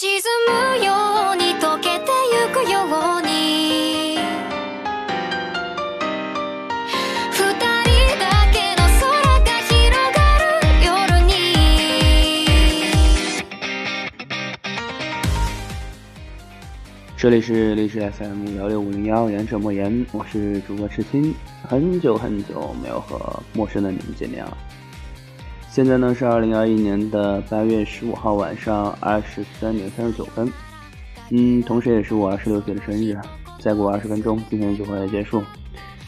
沈むように溶けてゆくように二人だけの空が広がる夜に这里是荔枝 FM 幺六五零幺，言者莫言，我是主播赤青。很久很久没有和陌生的你们见面了。 现在呢是二零二一年的八月十五号晚上二十三点三十九分，嗯，同时也是我二十六岁的生日。再过二十分钟，今天就会结束，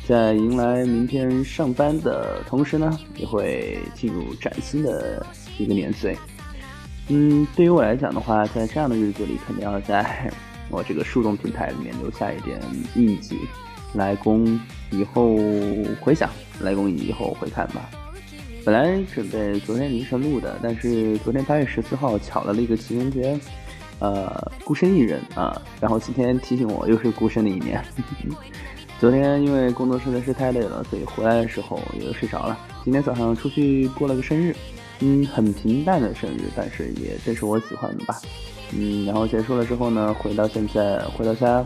在迎来明天上班的同时呢，也会进入崭新的一个年岁。嗯，对于我来讲的话，在这样的日子里，肯定要在 我这个树洞平台里面留下一点印记，来供以后回想，来供以后回看吧。本来准备昨天凌晨录的，但是昨天八月十四号巧了了一个情人节，呃，孤身一人啊。然后今天提醒我又是孤身的一年。昨天因为工作实在是太累了，所以回来的时候也就睡着了。今天早上出去过了个生日，嗯，很平淡的生日，但是也正是我喜欢的吧。嗯，然后结束了之后呢，回到现在回到家，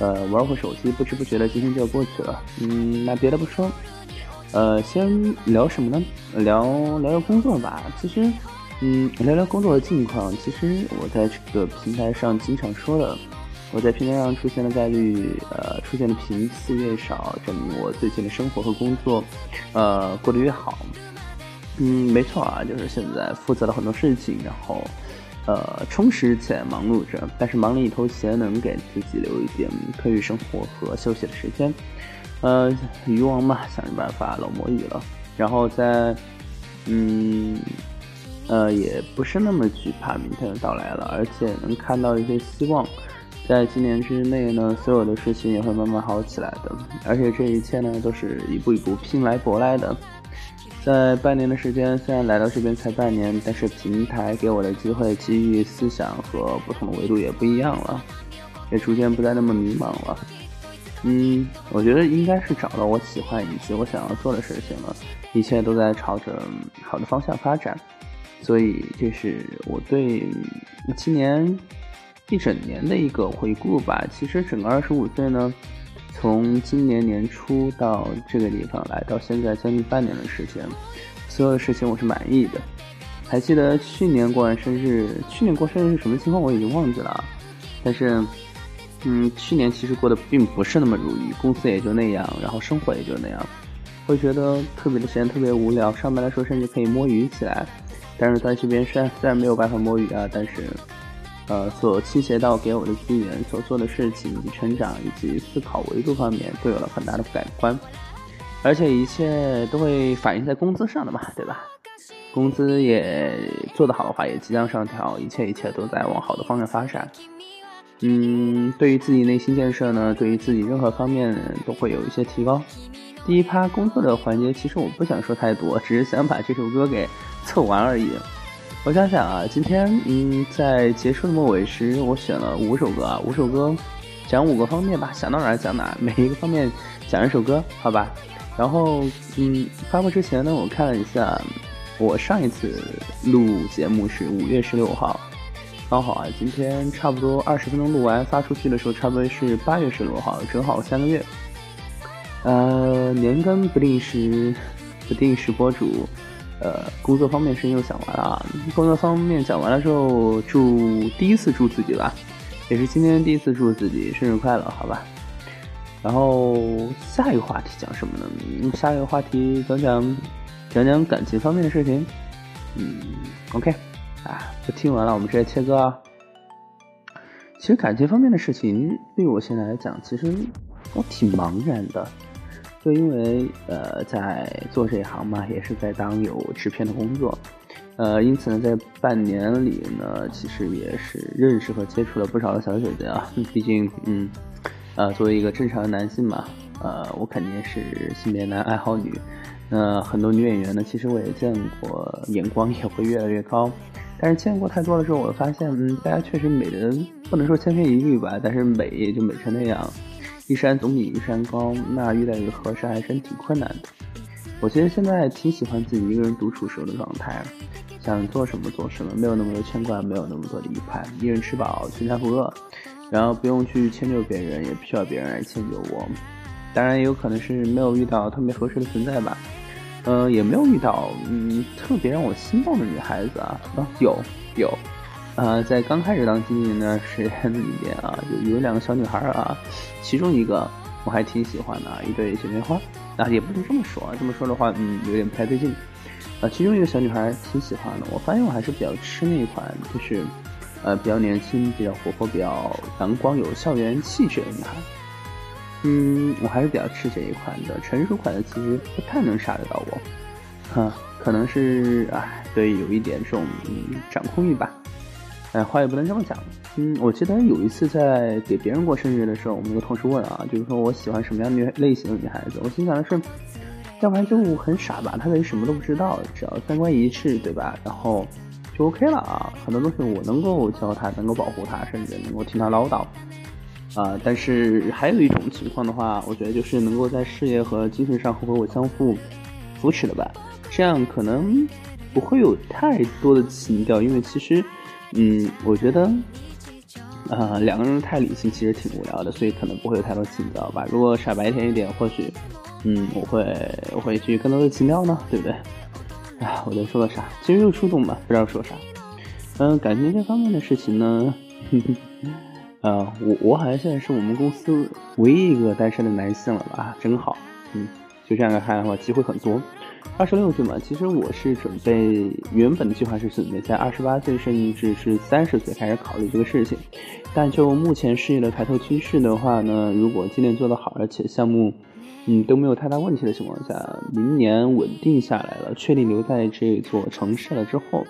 呃，玩会手机，不知不觉的今天就过去了。嗯，那别的不说。呃，先聊什么呢？聊聊聊工作吧。其实，嗯，聊聊工作的近况。其实我在这个平台上经常说的，我在平台上出现的概率，呃，出现的频次越少，证明我最近的生活和工作，呃，过得越好。嗯，没错啊，就是现在负责了很多事情，然后，呃，充实且忙碌着，但是忙里偷闲，能给自己留一点课余生活和休息的时间。呃，渔王嘛，想尽办法捞摸鱼了，然后在，嗯，呃，也不是那么惧怕明天的到来了，而且能看到一些希望，在今年之内呢，所有的事情也会慢慢好起来的，而且这一切呢，都是一步一步拼来搏来的。在半年的时间，虽然来到这边才半年，但是平台给我的机会、机遇、思想和不同的维度也不一样了，也逐渐不再那么迷茫了。嗯，我觉得应该是找到我喜欢以及我想要做的事情了，一切都在朝着好的方向发展，所以这是我对今年一整年的一个回顾吧。其实整个二十五岁呢，从今年年初到这个地方来到现在将近半年的时间，所有的事情我是满意的。还记得去年过完生日，去年过生日是什么情况我已经忘记了，但是。嗯，去年其实过得并不是那么如意，公司也就那样，然后生活也就那样，会觉得特别的闲，特别无聊。上班的时候甚至可以摸鱼起来，但是在这边虽然虽然没有办法摸鱼啊，但是，呃，所倾斜到给我的资源、所做的事情以及成长以及思考维度方面，都有了很大的改观，而且一切都会反映在工资上的嘛，对吧？工资也做得好的话，也即将上调，一切一切都在往好的方向发展。嗯，对于自己内心建设呢，对于自己任何方面都会有一些提高。第一趴工作的环节，其实我不想说太多，只是想把这首歌给凑完而已。我想想啊，今天嗯，在结束的末尾时，我选了五首歌啊，五首歌讲五个方面吧，想到哪讲哪，每一个方面讲一首歌，好吧。然后嗯，发布之前呢，我看了一下，我上一次录节目是五月十六号。刚好啊，今天差不多二十分钟录完，发出去的时候差不多是八月十六号，正好三个月。呃，年更不定时，不定时播主，呃，工作方面事情又讲完了。工作方面讲完了之后，祝第一次祝自己吧，也是今天第一次祝自己生日快乐，好吧。然后下一个话题讲什么呢？下一个话题讲讲讲讲感情方面的事情。嗯，OK。啊，都听完了，我们直接切歌啊。其实感情方面的事情，对我现在来讲，其实我挺茫然的。就因为呃，在做这一行嘛，也是在当有制片的工作，呃，因此呢，在半年里呢，其实也是认识和接触了不少的小姐姐啊。毕竟，嗯，呃，作为一个正常的男性嘛，呃，我肯定是性别男爱好女。那很多女演员呢，其实我也见过，眼光也会越来越高。但是见过太多了之后，我发现，嗯，大家确实美的不能说千篇一律吧，但是美也就美成那样，一山总比一山高，那遇到一个合适还真挺困难的。我其实现在挺喜欢自己一个人独处时候的状态，想做什么做什么，没有那么多牵挂，没有那么多的依盼，一人吃饱全家不饿，然后不用去迁就别人，也不需要别人来迁就我。当然也有可能是没有遇到特别合适的存在吧，呃，也没有遇到嗯特别让我心动的女孩子啊，啊有有，呃，在刚开始当经纪人的时间里面啊，就有两个小女孩啊，其中一个我还挺喜欢的，一对姐妹花，啊也不能这么说啊，这么说的话，嗯，有点不太对劲，啊，其中一个小女孩挺喜欢的，我发现我还是比较吃那一款，就是呃比较年轻、比较活泼、比较阳光、有校园气质的女孩。嗯，我还是比较吃这一款的，成熟款的其实不太能杀得到我，哈，可能是哎，对，有一点这种掌控欲吧，哎，话也不能这么讲。嗯，我记得有一次在给别人过生日的时候，我们有个同事问啊，就是说我喜欢什么样女类型的女孩子，我心想的是，要不然就很傻吧，她等于什么都不知道，只要三观一致，对吧？然后就 OK 了啊，很多东西我能够教她，能够保护她，甚至能够听她唠叨。啊，但是还有一种情况的话，我觉得就是能够在事业和精神上和我相互扶持的吧，这样可能不会有太多的情调，因为其实，嗯，我觉得，啊，两个人太理性其实挺无聊的，所以可能不会有太多情调吧。如果傻白甜一点，或许，嗯，我会我会去更多的情调呢，对不对？啊，我在说个啥？其实又触动吧，不知道说啥。嗯，感情这方面的事情呢。呃，我我好像现在是我们公司唯一一个单身的男性了吧？真好，嗯，就这样来看的话，机会很多。二十六岁嘛，其实我是准备原本的计划是准备在二十八岁甚至是三十岁开始考虑这个事情。但就目前事业的抬头趋势的话呢，如果今年做得好，而且项目嗯都没有太大问题的情况下，明年稳定下来了，确定留在这座城市了之后，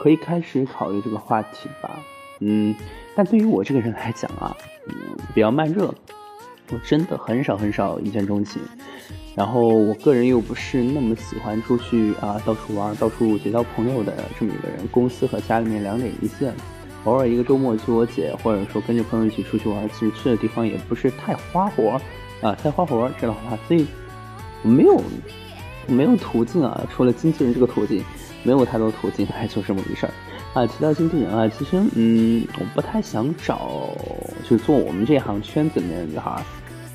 可以开始考虑这个话题吧。嗯，但对于我这个人来讲啊，嗯，比较慢热，我真的很少很少一见钟情。然后我个人又不是那么喜欢出去啊，到处玩、到处结交朋友的这么一个人。公司和家里面两点一线，偶尔一个周末去我姐，或者说跟着朋友一起出去玩，其实去的地方也不是太花活啊，太花活知道吧？所以没有没有途径啊，除了经纪人这个途径，没有太多途径来做这么一事儿。啊，提到经纪人啊，其实嗯，我不太想找，就是做我们这行圈子里面的女孩，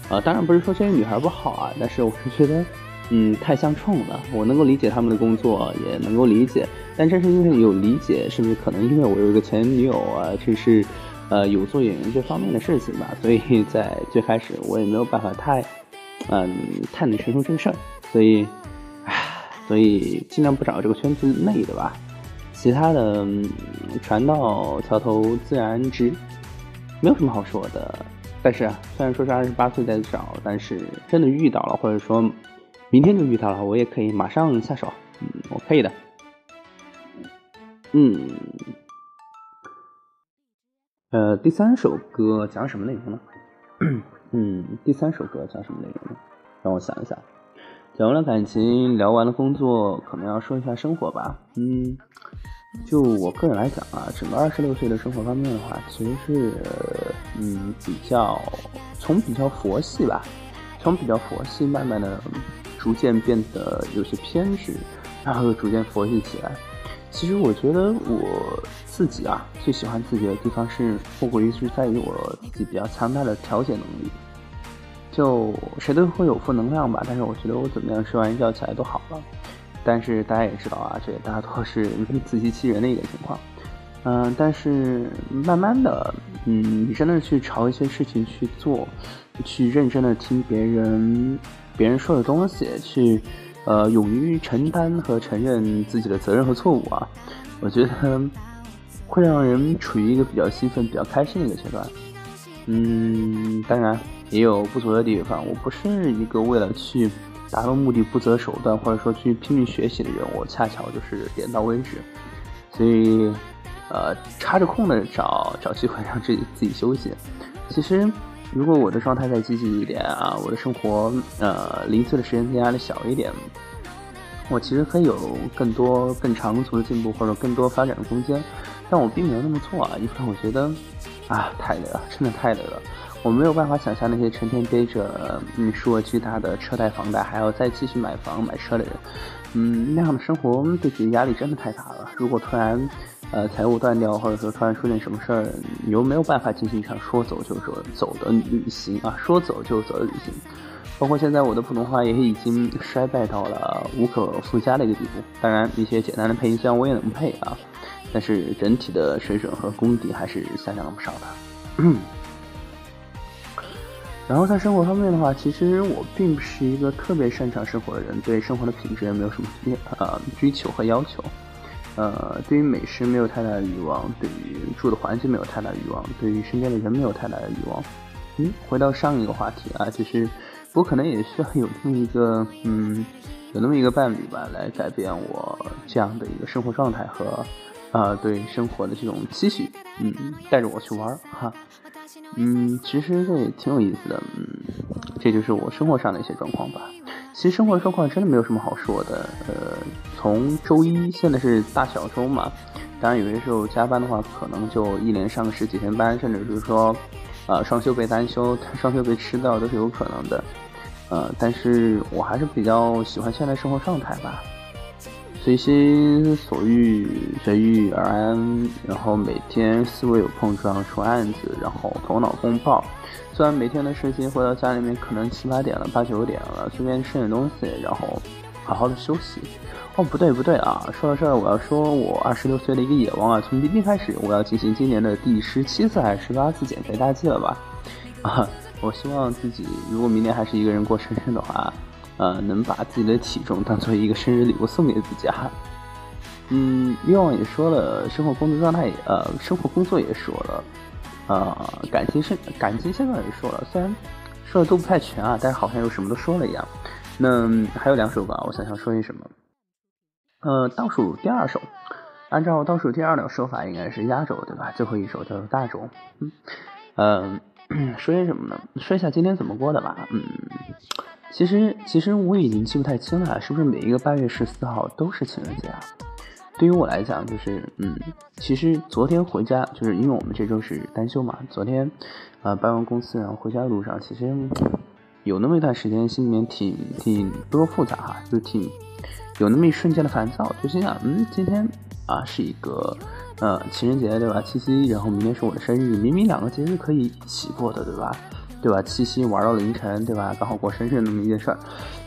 啊，当然不是说这些女孩不好啊，但是我是觉得，嗯，太相冲了。我能够理解他们的工作，也能够理解，但正是因为有理解，甚至可能因为我有一个前女友啊，这是，呃，有做演员这方面的事情吧，所以 在最开始我也没有办法太，嗯，太能承受这个事儿，所以，唉，所以尽量不找这个圈子内的吧。其他的船到桥头自然直，没有什么好说的。但是，虽然说是二十八岁再找，但是真的遇到了，或者说明天就遇到了，我也可以马上下手。嗯，我可以的。嗯，呃，第三首歌讲什么内容呢？嗯，第三首歌讲什么内容呢？让我想一想。讲完了感情，聊完了工作，可能要说一下生活吧。嗯，就我个人来讲啊，整个二十六岁的生活方面的话，其实是嗯比较从比较佛系吧，从比较佛系，慢慢的逐渐变得有些偏执，然后又逐渐佛系起来。其实我觉得我自己啊，最喜欢自己的地方是莫过于是在于我自己比较强大的调节能力。就谁都会有负能量吧，但是我觉得我怎么样睡完一觉起来都好了。但是大家也知道啊，这也大多是自欺欺人的一个情况。嗯，但是慢慢的，嗯，你真的去朝一些事情去做，去认真的听别人别人说的东西，去呃勇于承担和承认自己的责任和错误啊，我觉得会让人处于一个比较兴奋、比较开心的一个阶段。嗯，当然。也有不足的地方，我不是一个为了去达到目的不择手段，或者说去拼命学习的人，我恰巧就是点到为止，所以，呃，插着空的找找机会让自己自己休息。其实，如果我的状态再积极一点啊，我的生活呃零碎的时间更加的小一点，我其实可以有更多更长足的进步，或者更多发展的空间。但我并没有那么做啊，因为我觉得啊太累了，真的太累了。我没有办法想象那些成天背着嗯数额巨大的车贷房贷，还要再继续买房买车的人，嗯，那样的生活对自己压力真的太大了。如果突然，呃，财务断掉，或者说突然出现什么事儿，你又没有办法进行一场说走就走走的旅行啊，说走就走的旅行。包括现在我的普通话也已经衰败到了无可复加的一个地步。当然，一些简单的配音虽然我也能配啊，但是整体的水准和功底还是下降了不少的。嗯然后在生活方面的话，其实我并不是一个特别擅长生活的人，对生活的品质也没有什么呃追求和要求。呃，对于美食没有太大的欲望，对于住的环境没有太大的欲望，对于身边的人没有太大的欲望。嗯，回到上一个话题啊，就是我可能也需要有那么一个嗯，有那么一个伴侣吧，来改变我这样的一个生活状态和啊对生活的这种期许。嗯，带着我去玩哈。嗯，其实这也挺有意思的。嗯，这就是我生活上的一些状况吧。其实生活状况真的没有什么好说的。呃，从周一现在是大小周嘛，当然有些时候加班的话，可能就一连上个十几天班，甚至是说，呃，双休被单休，双休被吃掉都是有可能的。呃，但是我还是比较喜欢现在生活状态吧。随心所欲，随遇而安，然后每天思维有碰撞出案子，然后头脑风暴。虽然每天的事情回到家里面可能七八点了，八九点了，随便吃点东西，然后好好的休息。哦，不对不对啊！说到这儿，我要说我二十六岁的一个野王啊，从明天开始我要进行今年的第十七次还是十八次减肥大计了吧？啊，我希望自己如果明年还是一个人过生日的话。呃，能把自己的体重当做一个生日礼物送给自己哈。嗯，愿望也说了，生活工作状态也呃，生活工作也说了，呃，感情现感情现状也说了，虽然说的都不太全啊，但是好像又什么都说了一样。那还有两首吧，我想想说些什么。呃，倒数第二首，按照倒数第二的说法，应该是压轴对吧？最后一首叫做大轴。嗯，嗯，说些什么呢？说一下今天怎么过的吧。嗯。其实，其实我已经记不太清了，是不是每一个八月十四号都是情人节啊？对于我来讲，就是，嗯，其实昨天回家，就是因为我们这周是单休嘛，昨天，呃，搬完公司然后回家的路上，其实有那么一段时间，心里面挺挺不说复杂哈，就挺有那么一瞬间的烦躁，就心想，嗯，今天啊是一个呃情人节对吧？七夕，然后明天是我的生日，明明两个节日可以一起过的对吧？对吧？七夕玩到凌晨，对吧？刚好过生日那么一件事儿，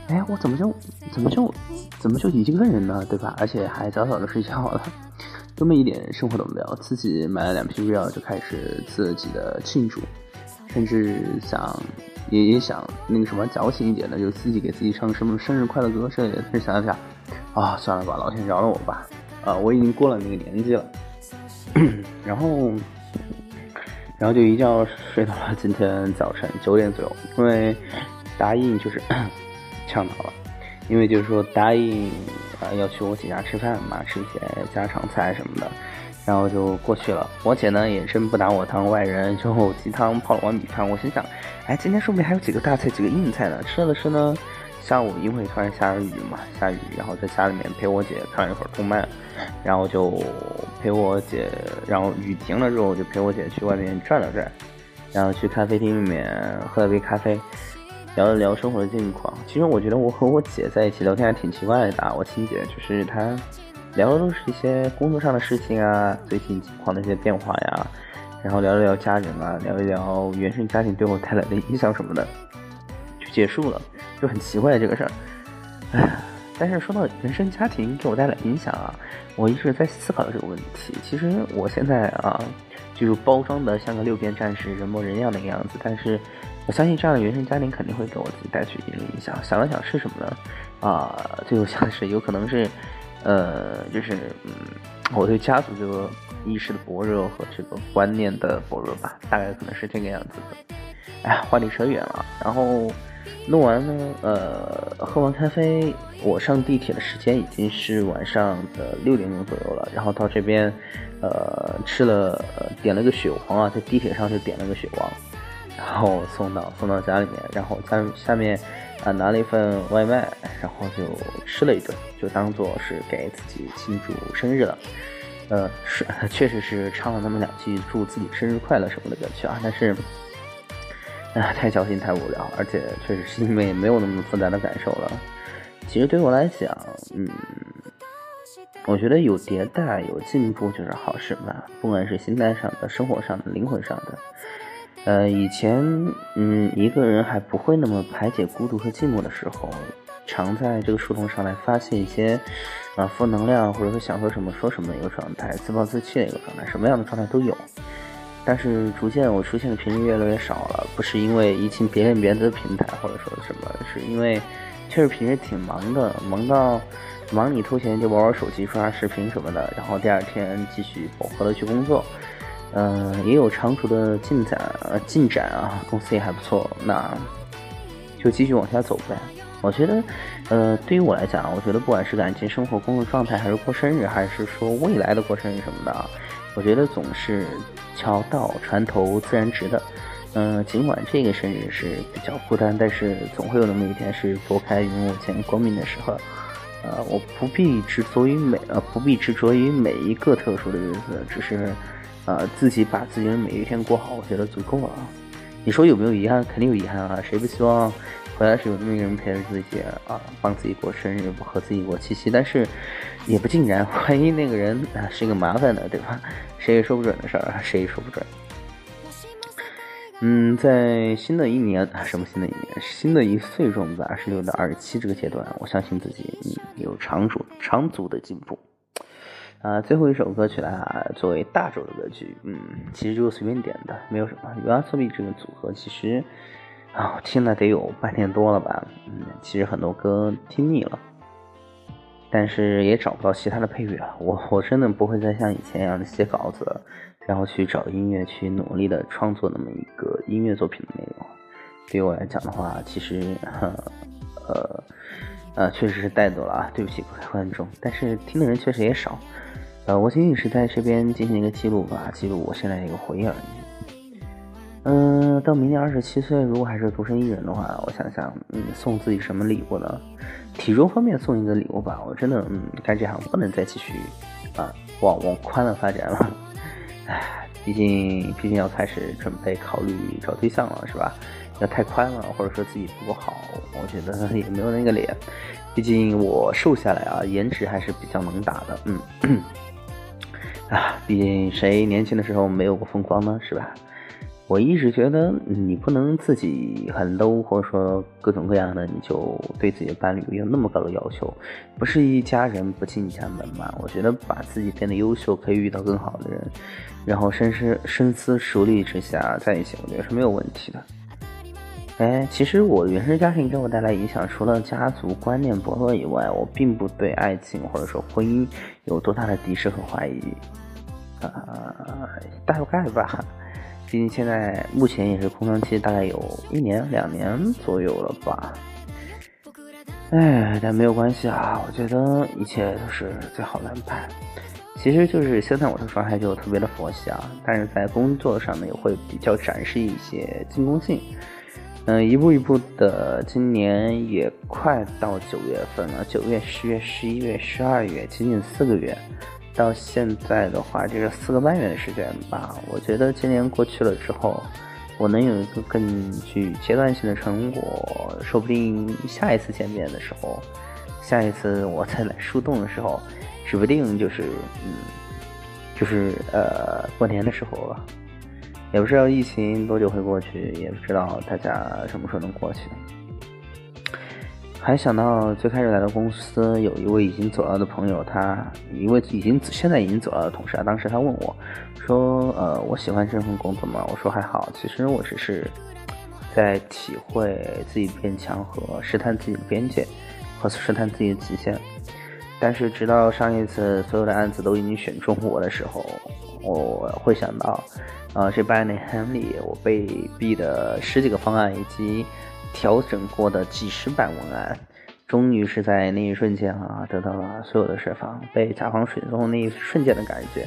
哎，我怎么就怎么就怎么就一个人呢？对吧？而且还早早的睡觉了，这么一点生活都没有。自己买了两瓶 real 就开始自己的庆祝，甚至想也也想那个什么矫情一点的，就自己给自己唱什么生日快乐歌之类的。但是想了想，啊，算了吧，老天饶了我吧，啊，我已经过了那个年纪了，然后。然后就一觉睡到了今天早晨九点左右，因为答应就是 呛到了，因为就是说答应啊要去我姐家吃饭嘛，吃一些家常菜什么的，然后就过去了。我姐呢也真不拿我当外人，就鸡汤泡了碗米饭。我心想，哎，今天说不定还有几个大菜，几个硬菜呢。吃了吃呢，下午因为突然下着雨嘛，下雨，然后在家里面陪我姐看了一会儿动漫，然后就。陪我姐，然后雨停了之后，就陪我姐去外面转了转，然后去咖啡厅里面喝了杯咖啡，聊了聊生活的近况。其实我觉得我和我姐在一起聊天还挺奇怪的。我亲姐就是她聊的都是一些工作上的事情啊，最近情况的一些变化呀，然后聊一聊家人啊，聊一聊原生家庭对我带来的影响什么的，就结束了，就很奇怪这个事儿。哎，但是说到原生家庭给我带来影响啊。我一直在思考这个问题。其实我现在啊，就是包装的像个六边战士、人模人样的一个样子。但是我相信这样的原生家庭肯定会给我自己带去一定的影响。想了想是什么呢？啊，最后想的是有可能是，呃，就是嗯，我对家族这个意识的薄弱和这个观念的薄弱吧，大概可能是这个样子的。哎，话题扯远了。然后。弄完呢，呃，喝完咖啡，我上地铁的时间已经是晚上的六点钟左右了。然后到这边，呃，吃了，点了个血王啊，在地铁上就点了个血王，然后送到送到家里面，然后家下面啊拿了一份外卖，然后就吃了一顿，就当做是给自己庆祝生日了。呃，是 确实是唱了那么两句祝自己生日快乐什么的歌曲啊，但是。啊，太小心，太无聊，而且确实是因为没有那么复杂的感受了。其实对我来讲，嗯，我觉得有迭代、有进步就是好事吧，不管是心态上的、生活上的、灵魂上的。呃，以前，嗯，一个人还不会那么排解孤独和寂寞的时候，常在这个树洞上来发泄一些啊负能量，或者说想说什么说什么的一个状态，自暴自弃的一个状态，什么样的状态都有。但是逐渐我出现的频率越来越少了，不是因为移情别恋别的平台或者说什么，是因为确实平时挺忙的，忙到忙里偷闲就玩玩手机、刷刷视频什么的，然后第二天继续饱和的去工作。嗯，也有长足的进展，进展啊，公司也还不错，那就继续往下走呗。我觉得，呃，对于我来讲，我觉得不管是感情生活、工作状态，还是过生日，还是说未来的过生日什么的，我觉得总是桥到船头自然直的。嗯，尽管这个生日是比较孤单，但是总会有那么一天是拨开云雾见光明的时候。呃，我不必执着于每，呃，不必执着于每一个特殊的日子，只是。呃，自己把自己的每一天过好，我觉得足够了。你说有没有遗憾？肯定有遗憾啊！谁不希望回来时有那么一个人陪着自己啊，帮自己过生日，不和自己过七夕？但是也不尽然，万一那个人啊是一个麻烦的，对吧？谁也说不准的事儿，谁也说不准。嗯，在新的一年，什么新的一年？新的一岁中的二十六到二十七这个阶段，我相信自己有长足长足的进步。啊，最后一首歌曲啦，作为大周的歌曲，嗯，其实就是随便点的，没有什么。u s b 这个组合其实啊，我听了得有半年多了吧，嗯，其实很多歌听腻了，但是也找不到其他的配乐了。我我真的不会再像以前一样的写稿子，然后去找音乐去努力的创作那么一个音乐作品的内容。对于我来讲的话，其实，呃，呃，确实是带走了啊，对不起各位观众，但是听的人确实也少。呃，我仅仅是在这边进行一个记录吧，记录我现在一个回忆而已。嗯，到明年二十七岁，如果还是独身一人的话，我想想，嗯，送自己什么礼物呢？体重方面送一个礼物吧。我真的，嗯，干这行不能再继续啊，往往宽了发展了。唉，毕竟，毕竟要开始准备考虑找对象了，是吧？要太宽了，或者说自己不够好，我觉得 也没有那个脸。毕竟我瘦下来啊，颜值还是比较能打的，嗯。啊，毕竟谁年轻的时候没有过风光呢，是吧？我一直觉得你不能自己很 low，或者说各种各样的，你就对自己的伴侣有那么高的要求，不是一家人不进一家门嘛？我觉得把自己变得优秀，可以遇到更好的人，然后深思深思熟虑之下在一起，我觉得是没有问题的。哎，其实我原生家庭给我带来影响，除了家族观念薄弱以外，我并不对爱情或者说婚姻有多大的敌视和怀疑。啊，大概吧，毕竟现在目前也是空窗期，大概有一年两年左右了吧。哎，但没有关系啊，我觉得一切都是最好的安排。其实就是现在我的状态就特别的佛系啊，但是在工作上呢也会比较展示一些进攻性。嗯，一步一步的，今年也快到九月份了，九月、十月、十一月、十二月，仅仅四个月。到现在的话，这个四个半月的时间吧，我觉得今年过去了之后，我能有一个更具阶段性的成果，说不定下一次见面的时候，下一次我再来树洞的时候，指不定就是嗯，就是呃过年的时候了，也不知道疫情多久会过去，也不知道大家什么时候能过去。还想到最开始来到公司，有一位已经走了的朋友，他一位已经现在已经走了的同事啊。当时他问我，说：“呃，我喜欢这份工作吗？”我说：“还好，其实我只是在体会自己变强和试探自己的边界，和试探自己的极限。但是直到上一次所有的案子都已经选中我的时候，我会想到，呃，这半年里我被逼的十几个方案以及。”调整过的几十版文案，终于是在那一瞬间啊，得到了所有的释放，被甲方选中那一瞬间的感觉，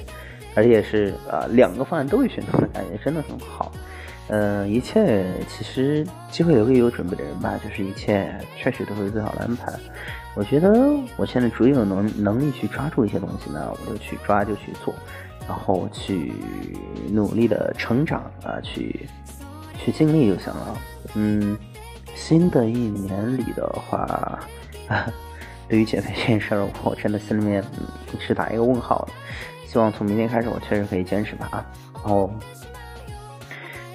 而且是啊两个方案都被选中的感觉，真的很好。嗯，一切其实机会留给有准备的人吧，就是一切确实都是最好的安排。我觉得我现在逐渐有能能力去抓住一些东西呢，我就去抓就去做，然后去努力的成长啊，去去尽力就行了。嗯。新的一年里的话，对于减肥这件事儿，我真的心里面是打一个问号的。希望从明天开始，我确实可以坚持吧啊！然后，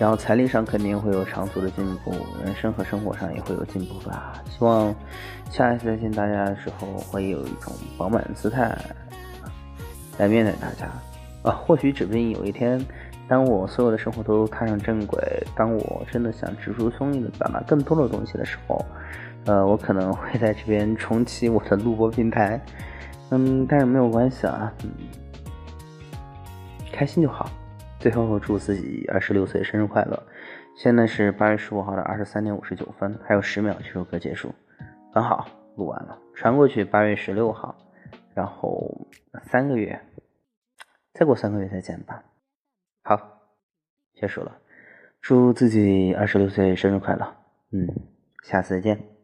然后财力上肯定会有长足的进步，人生和生活上也会有进步吧。希望下一次再见大家的时候，会有一种饱满的姿态来面对大家啊！或许指不定有一天，当我所有的生活都踏上正轨，当我真的想直抒胸臆的表达更多的东西的时候，呃，我可能会在这边重启我的录播平台。嗯，但是没有关系啊。嗯。开心就好。最后祝自己二十六岁生日快乐！现在是八月十五号的二十三点五十九分，还有十秒这首歌结束，很好，录完了，传过去。八月十六号，然后三个月，再过三个月再见吧。好，结束了。祝自己二十六岁生日快乐！嗯，下次再见。